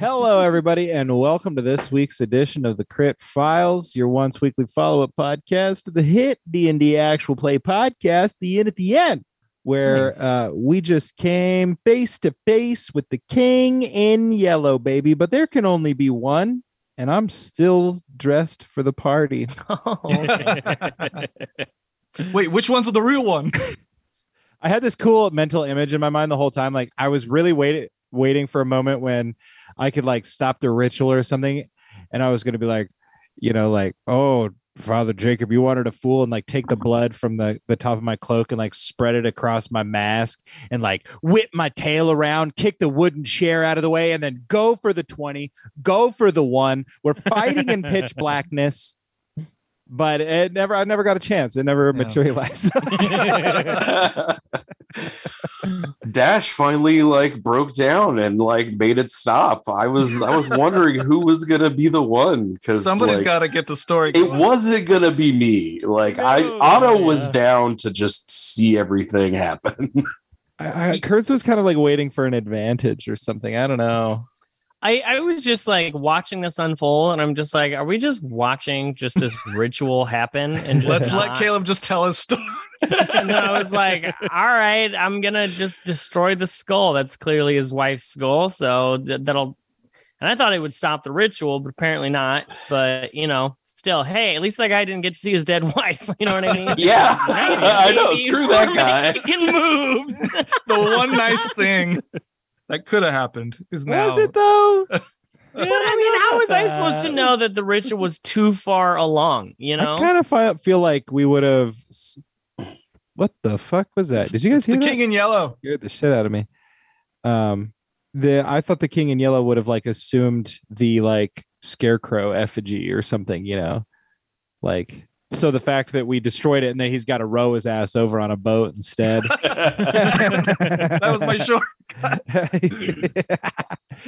Hello, everybody, and welcome to this week's edition of the Crit Files, your once weekly follow-up podcast to the hit D&D actual play podcast, The end at the End, where Nice. uh, we just came face to face with the king in yellow, baby. But there can only be one, and I'm still dressed for the party. Wait, which one's the real one? I had this cool mental image in my mind the whole time. Like I was really waiting waiting for a moment when I could like stop the ritual or something. And I was gonna be like, you know, like, oh, Father Jacob, you wanted to fool and like take the blood from the, the top of my cloak and like spread it across my mask and like whip my tail around, kick the wooden chair out of the way, and then go for the 20, go for the one. We're fighting in pitch blackness. But it never I never got a chance. It never materialized. Dash finally like broke down and like made it stop. I was I was wondering who was gonna be the one because Somebody's like, got to get the story. it wasn't gonna be me. Like I No, Otto was down to just see everything happen. I, I, Kurza was kind of like waiting for an advantage or something. I don't know. I, I was just like watching this unfold, and I'm just like, are we just watching just this ritual happen? And just Let's let Caleb just tell his story. And then I was like, all right, I'm gonna just destroy the skull. That's clearly his wife's skull. So th- that'll. And I thought it would stop the ritual, but apparently not. But you know, still, hey, at least that guy didn't get to see his dead wife. You know what I mean? yeah, I know. Maybe Screw that we're guy. Making moves. the one nice thing that could have happened is now. Was it though? But I mean, how was I supposed to know that the ritual was too far along? You know, I kind of feel like we would have. What the fuck was that? Did you guys the hear that? king in yellow? Scared the shit out of me. Um, the I thought the king in yellow would have like assumed the like scarecrow effigy or something. You know, like so the fact that we destroyed it and then he's got to row his ass over on a boat instead. That was my short.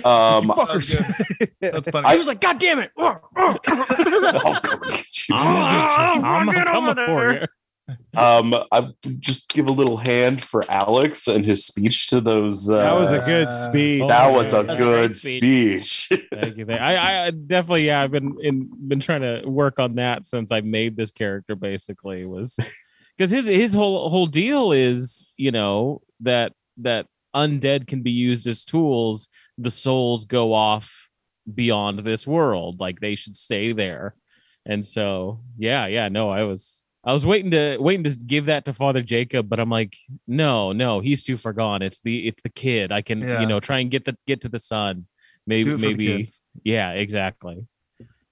um, You fuckers. That's funny. he was like, "God damn it!" I'll come and get you. I'm I'm coming for you. Um, I just give a little hand for Alex and his speech to those. Uh, That was a good speech. that was a That's a great good speech. Thank you. I, I definitely, yeah, I've been in, been trying to work on that since I made this character. Basically, was because his his whole whole deal is, you know, that that undead can be used as tools. The souls go off beyond this world, like they should stay there. And so, yeah, yeah, no, I was. I was waiting to waiting to give that to Father Jacob, but I'm like, no, no, he's too far gone. It's the it's the kid. I can Yeah. you know try and get the get to the son. Maybe Do it for the maybe kids. yeah, exactly.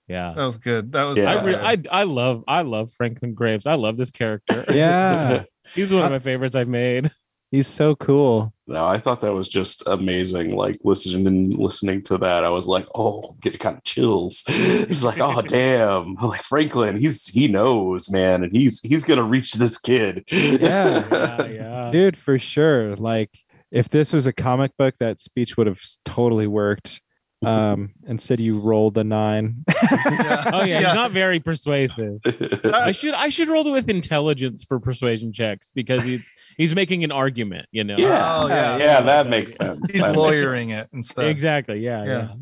Yeah. That was good. That was. Yeah. I, re- uh, I I love I love Franklin Graves. I love this character. Yeah, He's one of my favorites I've made. he's so cool. No, I thought that was just amazing. Like listening and listening to that, I was like, oh, get kind of chills. He's like, oh damn, like Franklin, he's he knows, man, and he's he's gonna reach this kid. Yeah. Yeah, yeah. dude for sure like if this was a comic book that speech would have totally worked um instead you rolled a nine yeah. Oh yeah, he's not very persuasive. I should I should roll with intelligence for persuasion checks because he's he's making an argument, you know. yeah, Oh, yeah. yeah, that makes sense. He's That lawyering sense. it and stuff. Exactly. Yeah, Yeah. yeah.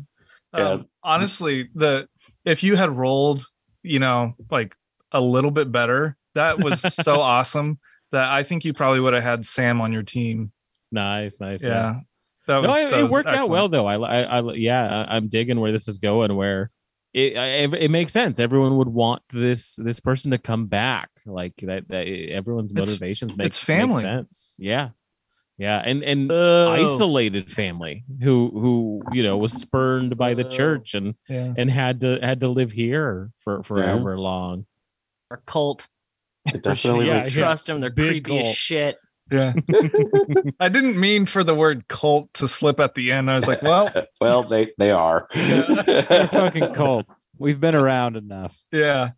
Yeah. Um, honestly, the if you had rolled, you know, like a little bit better, that was so awesome that I think you probably would have had Sam on your team. Nice, nice. Yeah. That no, it, that it was worked out well though. I, I, I yeah, I, I'm digging where this is going. Where it, I, it it makes sense. Everyone would want this this person to come back. Like that, that everyone's It's- motivations make it's family. make sense. Yeah, yeah, and and Oh. isolated family who who you know was spurned by the Oh. church and Yeah. and had to had to live here for forever long. Or cult. It definitely Yeah, makes yeah. Trust them. They're Big creepy as shit. Yeah. I didn't mean for the word cult to slip at the end. I was like, well, well, they they are. They're fucking cult we've been around enough yeah.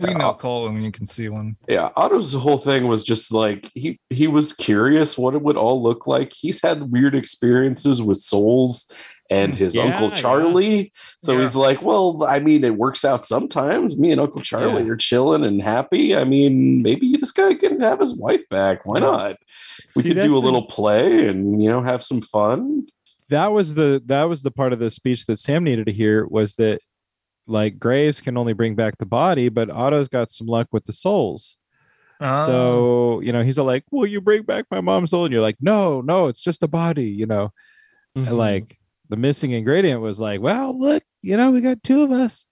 We Yeah. know cult when you can see one. Yeah, Otto's whole thing was just like he he was curious what it would all look like. He's had weird experiences with souls and hmm. his Yeah, uncle yeah. Charlie. So Yeah. he's like, well, I mean, it works out sometimes. Me and Uncle Charlie Yeah. are chilling and happy. I mean, maybe this guy can have his wife back. Why Yeah. not? We See, could do a the- little play and you know have some fun. that was the that was the part of the speech that Sam needed to hear was that like Graves can only bring back the body, but Otto's got some luck with the souls. Oh. So, you know, he's all like, Will you bring back my mom's soul? And you're like, No, no, it's just a body, you know. And, Mhm. like the missing ingredient was like, Well, look, you know, we got two of us.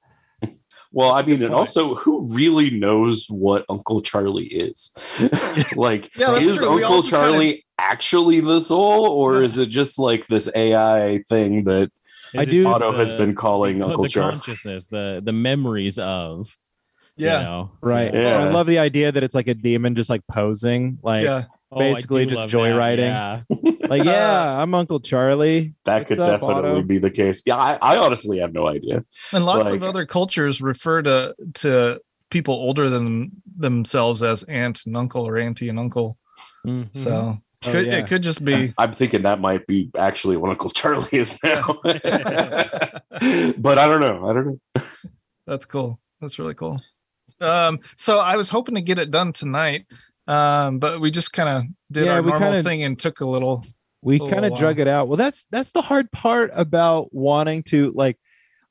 Well, I mean, and also, who really knows what Uncle Charlie is? like, Yeah, is true. Uncle just kinda- Charlie actually the soul, or Yeah. is it just like this AI thing that Is I do- just Otto has been calling the, Uncle the Charlie? consciousness, the the memories of. yeah. You know? Right. Yeah. I love the idea that it's like a demon just like posing, like yeah. Oh, Basically do just joyriding. Yeah. like, yeah, I'm Uncle Charlie. That What's could up, definitely Otto? be the case. Yeah, I, I honestly have no idea. And lots of other cultures refer to to people older than themselves as aunt and uncle or auntie and uncle. Mhm. So Oh, could, yeah. it could just be I'm thinking that might be actually what Uncle Charlie is now. but I don't know. I don't know. that's cool. That's really cool. Um, so I was hoping to get it done tonight, um, but we just kind of did Yeah, our normal kinda- thing and took a little. we kind of drug it out well that's that's the hard part about wanting to like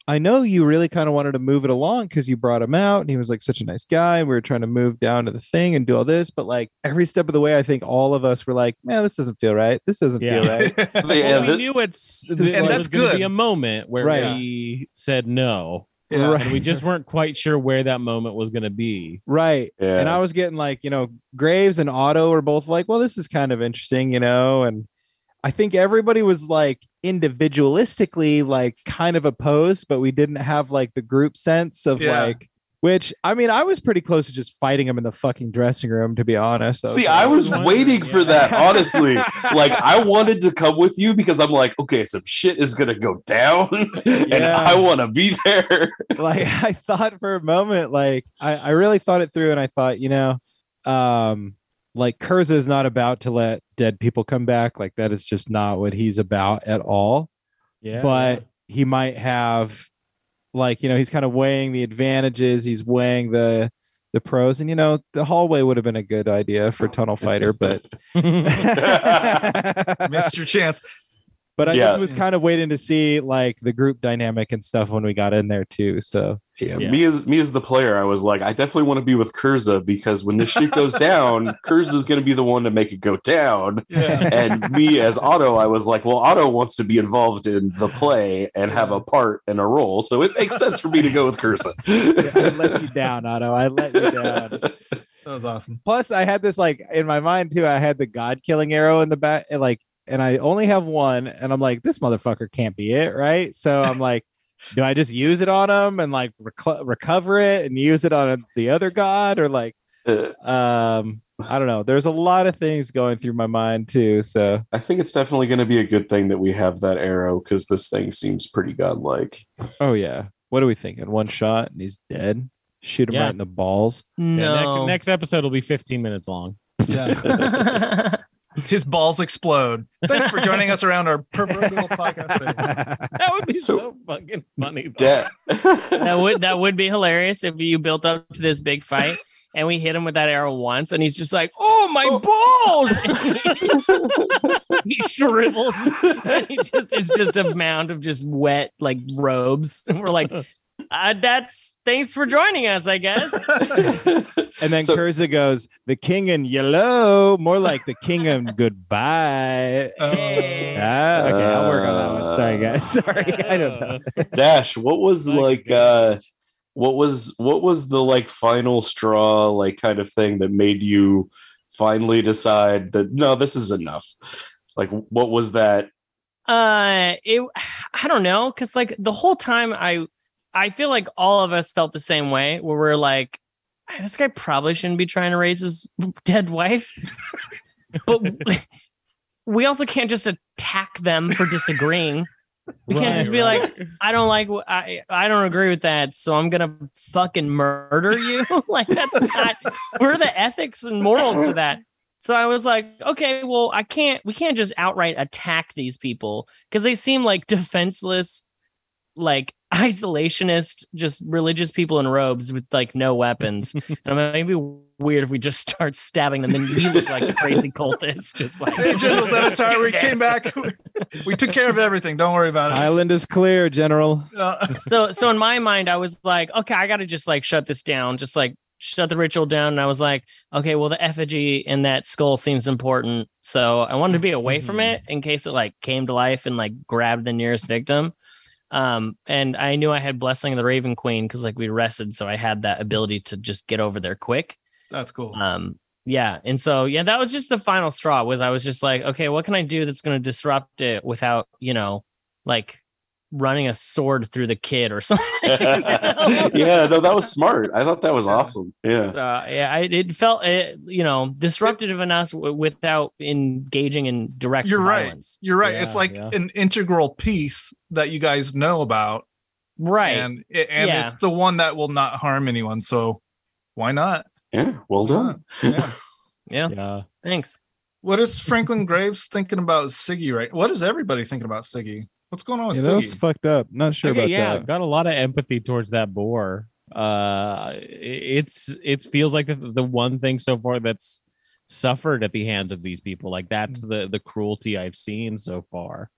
i know you really kind of wanted to move it along because you brought him out and he was like such a nice guy and we were trying to move down to the thing and do all this but like every step of the way i think all of us were like man this doesn't feel right this doesn't Yeah. feel right Yeah, well, we knew it's And there that's was going to good. be a moment where Right. we said no, yeah. Right. and we just weren't quite sure where that moment was going to be. right Yeah. and i was getting like you know graves and otto were both like well this is kind of interesting you know and i think everybody was like individualistically like kind of opposed but we didn't have like the group sense of Yeah. like which i mean i was pretty close to just fighting him in the fucking dressing room to be honest See, like, I was wondering, waiting for that, honestly. like, I wanted to come with you because I'm like, okay, some shit is gonna go down, and I want to be there. like i thought for a moment like I, I really thought it through and i thought you know um like Kurza is not about to let dead people come back like that is just not what he's about at all Yeah, but he might have like you know he's kind of weighing the advantages he's weighing the the pros and you know the hallway would have been a good idea for tunnel fighter but Missed your chance. But i Yeah. just was kind of waiting to see like the group dynamic and stuff when we got in there too so Yeah, Yeah. me as me as the player, I was like, I definitely want to be with Kurza because when this shit goes down, Kurza is gonna be the one to make it go down. Yeah. And me as Otto, I was like, well, Otto wants to be involved in the play and have a part and a role, so it makes sense for me to go with Kurza. i let you down otto i let you down That was awesome. plus i had this like in my mind too i had the god killing arrow in the back like and i only have one and i'm like this motherfucker can't be it right so i'm like do i just use it on him and like reco- recover it and use it on the other god or like Uh, um i don't know there's a lot of things going through my mind too so I think it's definitely going to be a good thing that we have that arrow because this thing seems pretty godlike. oh yeah what are we thinking one shot and he's dead shoot him Yeah. right in the balls Yeah, No. next, next episode will be 15 minutes long. Yeah. His balls explode. Thanks for joining us around our proverbial podcast. That would be So- so, fucking funny. though. Da- that would that would be hilarious if you built up to this big fight and we hit him with that arrow once and he's just like, "Oh my oh. balls!" he shrivels. And he just is just a mound of just wet like robes, and we're like, uh, "That's thanks for joining us, I guess." and then So- Kurza goes the king and yellow more like the king and goodbye Oh. Hey. Ah, okay, I'll work on that one. Sorry, guys. Sorry, I don't know. Dash, what was Thank you, like uh what was what was the like final straw like kind of thing that made you finally decide that no, this is enough? Like what was that? Uh, it. I don't know, cause like the whole time I, I feel like all of us felt the same way, where we're like, this guy probably shouldn't be trying to raise his dead wife, but we also can't just attack them for disagreeing. We can't just be like, I don't like, I, I don't agree with that, so I'm gonna fucking murder you. like that's not. Where are the ethics and morals to that? So I was like, okay, well, I can't. We can't just outright attack these people because they seem like defenseless, like isolationist, just religious people in robes with like no weapons. and I'm like, it'd be weird if we just start stabbing them, and you look like the crazy cultist, just like Hey, General Zanatar, we came back. we took care of everything. Don't worry about it. Island is clear, General. Uh, so so in my mind i was like okay i gotta just like shut this down just like shut the ritual down and i was like okay well the effigy in that skull seems important so i wanted to be away from Mhm. it in case it like came to life and like grabbed the nearest victim um and i knew i had blessing of the raven queen because like we rested so i had that ability to just get over there quick that's cool. um yeah and so yeah that was just the final straw was i was just like okay what can i do that's going to disrupt it without you know like running a sword through the kid or something you know? yeah, no, that was smart. I thought that was Yeah. awesome. Yeah. uh, yeah, I, it felt it, you know disruptive enough w- without engaging in direct You're right. violence. You're right. Yeah, it's like yeah. an integral piece that you guys know about, Right. and and Yeah. it's the one that will not harm anyone. So why not? Yeah. Well done. Yeah. yeah. Yeah. Thanks. What is Franklin Graves thinking about Siggy? Right? What is everybody thinking about Siggy? What's going on with Yeah, that was fucked up. Not sure Okay, about yeah, that. got a lot of empathy towards that boar. Uh, it's it feels like the, the one thing so far that's suffered at the hands of these people. Like that's the the cruelty I've seen so far.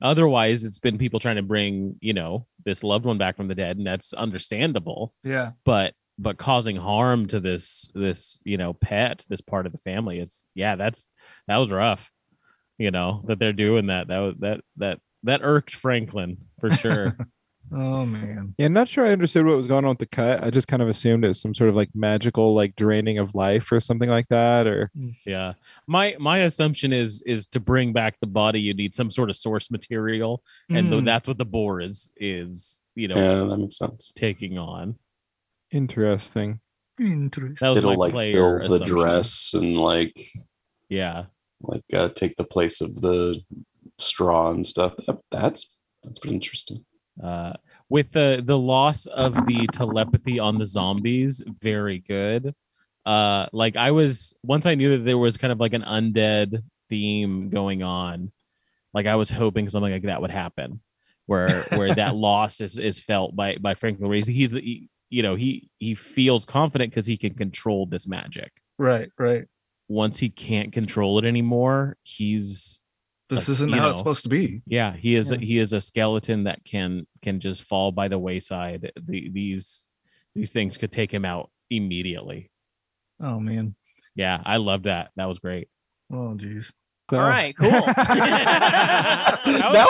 Otherwise, it's been people trying to bring you know this loved one back from the dead, and that's understandable. yeah. But but causing harm to this this you know pet, this part of the family is yeah, that's that was rough. You know that they're doing that. That was that that that irked Franklin for sure. Oh man. Yeah, not sure I understood what was going on with the cut. I just kind of assumed it was some sort of like magical like draining of life or something like that. Or Yeah. My my assumption is is to bring back the body you need some sort of source material and th- Mm. that's what the boar is is you know Yeah, that makes sense. taking on. interesting. Interesting. That was It'll like player fill the assumption. dress and like Yeah. like uh, take the place of the straw and stuff. That, that's that's pretty interesting. Uh with the the loss of the telepathy on the zombies, very good. Uh like I was once I knew that there was kind of like an undead theme going on, like I was hoping something like that would happen. Where where that loss is is felt by by Franklin Reese. He's the he, you know, he he feels confident because he can control this magic. Right. Right. Once he can't control it anymore, he's This Like, isn't you how it's supposed to be. yeah he is Yeah. he is a skeleton that can can just fall by the wayside the, these these things could take him out immediately Oh man. yeah i loved that that was great Oh geez. So, All right, cool. that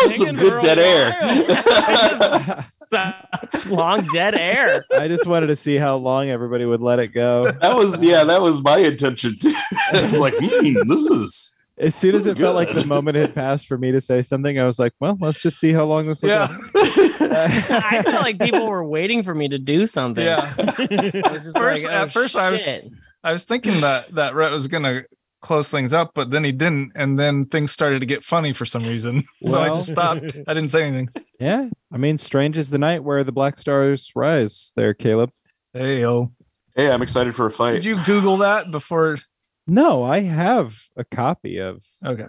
was some thinking for good dead air. Such long dead air. I just wanted to see how long everybody would let it go. that was yeah, that was my intention too. I was like, hmm, this is As soon as it That's felt like the moment had passed for me to say something, I was like, well, let's just see how long this will Yeah. go. I felt like people were waiting for me to do something. Yeah. I was just First- like, at oh, first I was- I was thinking that that Rhett was gonna close things up, but then he didn't, and then things started to get funny for some reason. so I just stopped. I didn't say anything. Yeah. I mean, strange is the night where the black stars rise there, Caleb. Hey yo. Hey, I'm excited for a fight. Did you Google that before? No, I have a copy of Okay.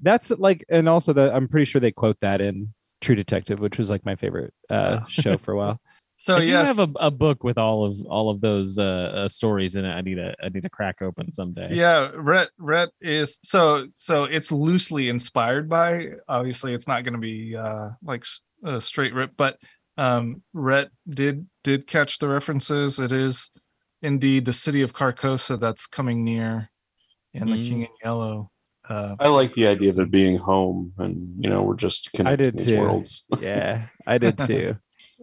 that's like, and also that I'm pretty sure they quote that in True Detective, which was like my favorite uh, Oh. show for a while. So I do have a, a book with all of all of those uh, uh stories in it i need to i need to crack open someday yeah, Rhett Rhett is so so it's loosely inspired by. Obviously, it's not going to be uh like a straight rip, but um Rhett did did catch the references. It is indeed the city of Carcosa that's coming near, and the Mm. King in Yellow. Uh, I like the idea of it being home, and you know, we're just connecting did these too. worlds. Yeah, I did too.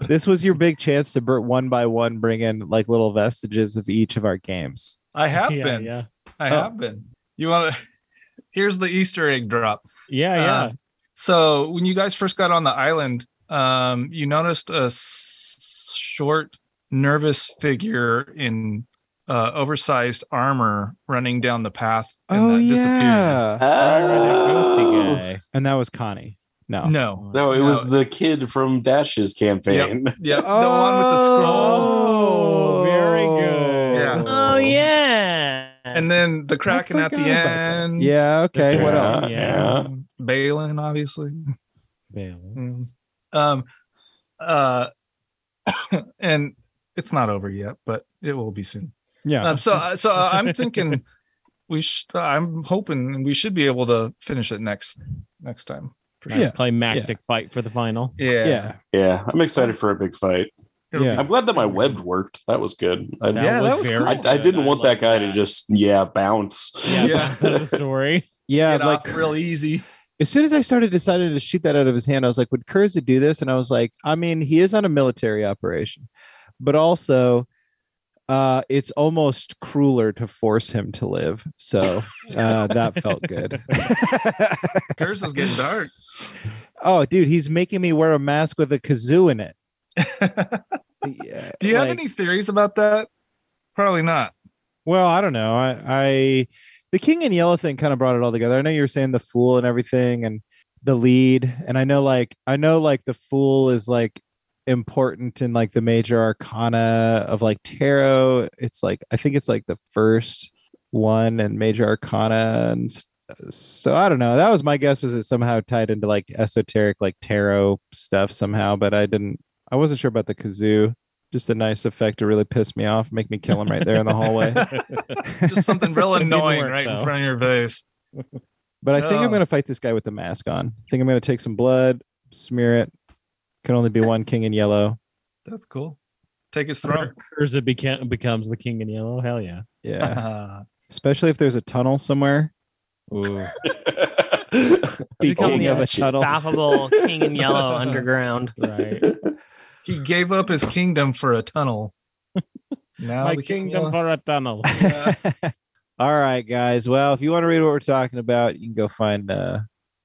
this was your big chance to br- one by one bring in like little vestiges of each of our games. I have yeah been. yeah I Oh. have been. You want to? Here's the Easter egg drop. yeah yeah Uh, So when you guys first got on the island, um, you noticed a s- short, nervous figure in uh, oversized armor running down the path. and Oh that disappeared. yeah, that ghosty Oh. and that was Connie. No, No. No, it was the kid from Dash's campaign. Yep. The one with the scroll. Oh, very good. Yeah. Oh yeah. And then the Kraken at the forgot that. end. Yeah. Okay. What else? Yeah. Balin, obviously. Man. Mm. Um, uh, and it's not over yet, but it will be soon. Yeah. Um, so, uh, so uh, I'm thinking we should. I'm hoping we should be able to finish it next next time. For Yeah. climactic fight for the final. Yeah. Yeah. Yeah, I'm excited for a big fight. Yeah. I'm glad that my web worked. That was good. I, Yeah, that was very cool. I, I didn't want that liked guy to just yeah bounce. yeah, Yeah. bounce out of the story. Yeah. get Like real easy. as soon as I started decided to shoot that out of his hand, I was like, would Kurza do this? And I was like, I mean, he is on a military operation, but also uh it's almost crueler to force him to live. So uh that felt good. Curse is getting dark. oh, dude, he's making me wear a mask with a kazoo in it. Yeah, Do you have any theories about that? Probably not. Well, I don't know. I, I the King in Yellow thing kind of brought it all together. I know you were saying the Fool and everything, and the lead, and I know like I know like the Fool is like important in like the major arcana of like tarot. It's like I think it's like the first one and major arcana, and s- so I don't know. That was my guess. Was it somehow tied into like esoteric like tarot stuff somehow? But I didn't. I wasn't sure about the kazoo. Just a nice effect to really piss me off, make me kill him right there in the hallway. Just something real annoying work, right in front of your face. But I think I'm Oh. going to fight this guy with the mask on. I think I'm going to take some blood, smear it. Can only be one king in yellow. That's cool. Take his throne. Kurza beca- becomes the king in yellow. Hell yeah. Yeah. Especially if there's a tunnel somewhere. Ooh. Become Speaking the of a tunnel. unstoppable king in yellow underground. Right. he gave up his kingdom for a tunnel. Now My the king- kingdom for a tunnel. All right, guys. Well, if you want to read what we're talking about, you can go find uh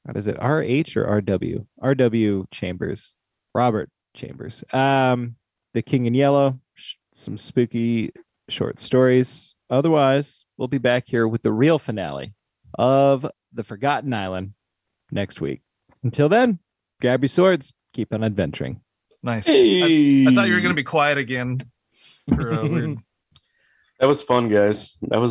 what is it? RH or RW? RW Chambers. Robert Chambers. Um The King in Yellow, sh- some spooky short stories. Otherwise, we'll be back here with the real finale of The Forgotten Island next week. Until then, grab your swords, keep on adventuring. Nice. Hey. I thought you were going to be quiet again. For a weird That was fun, guys. That was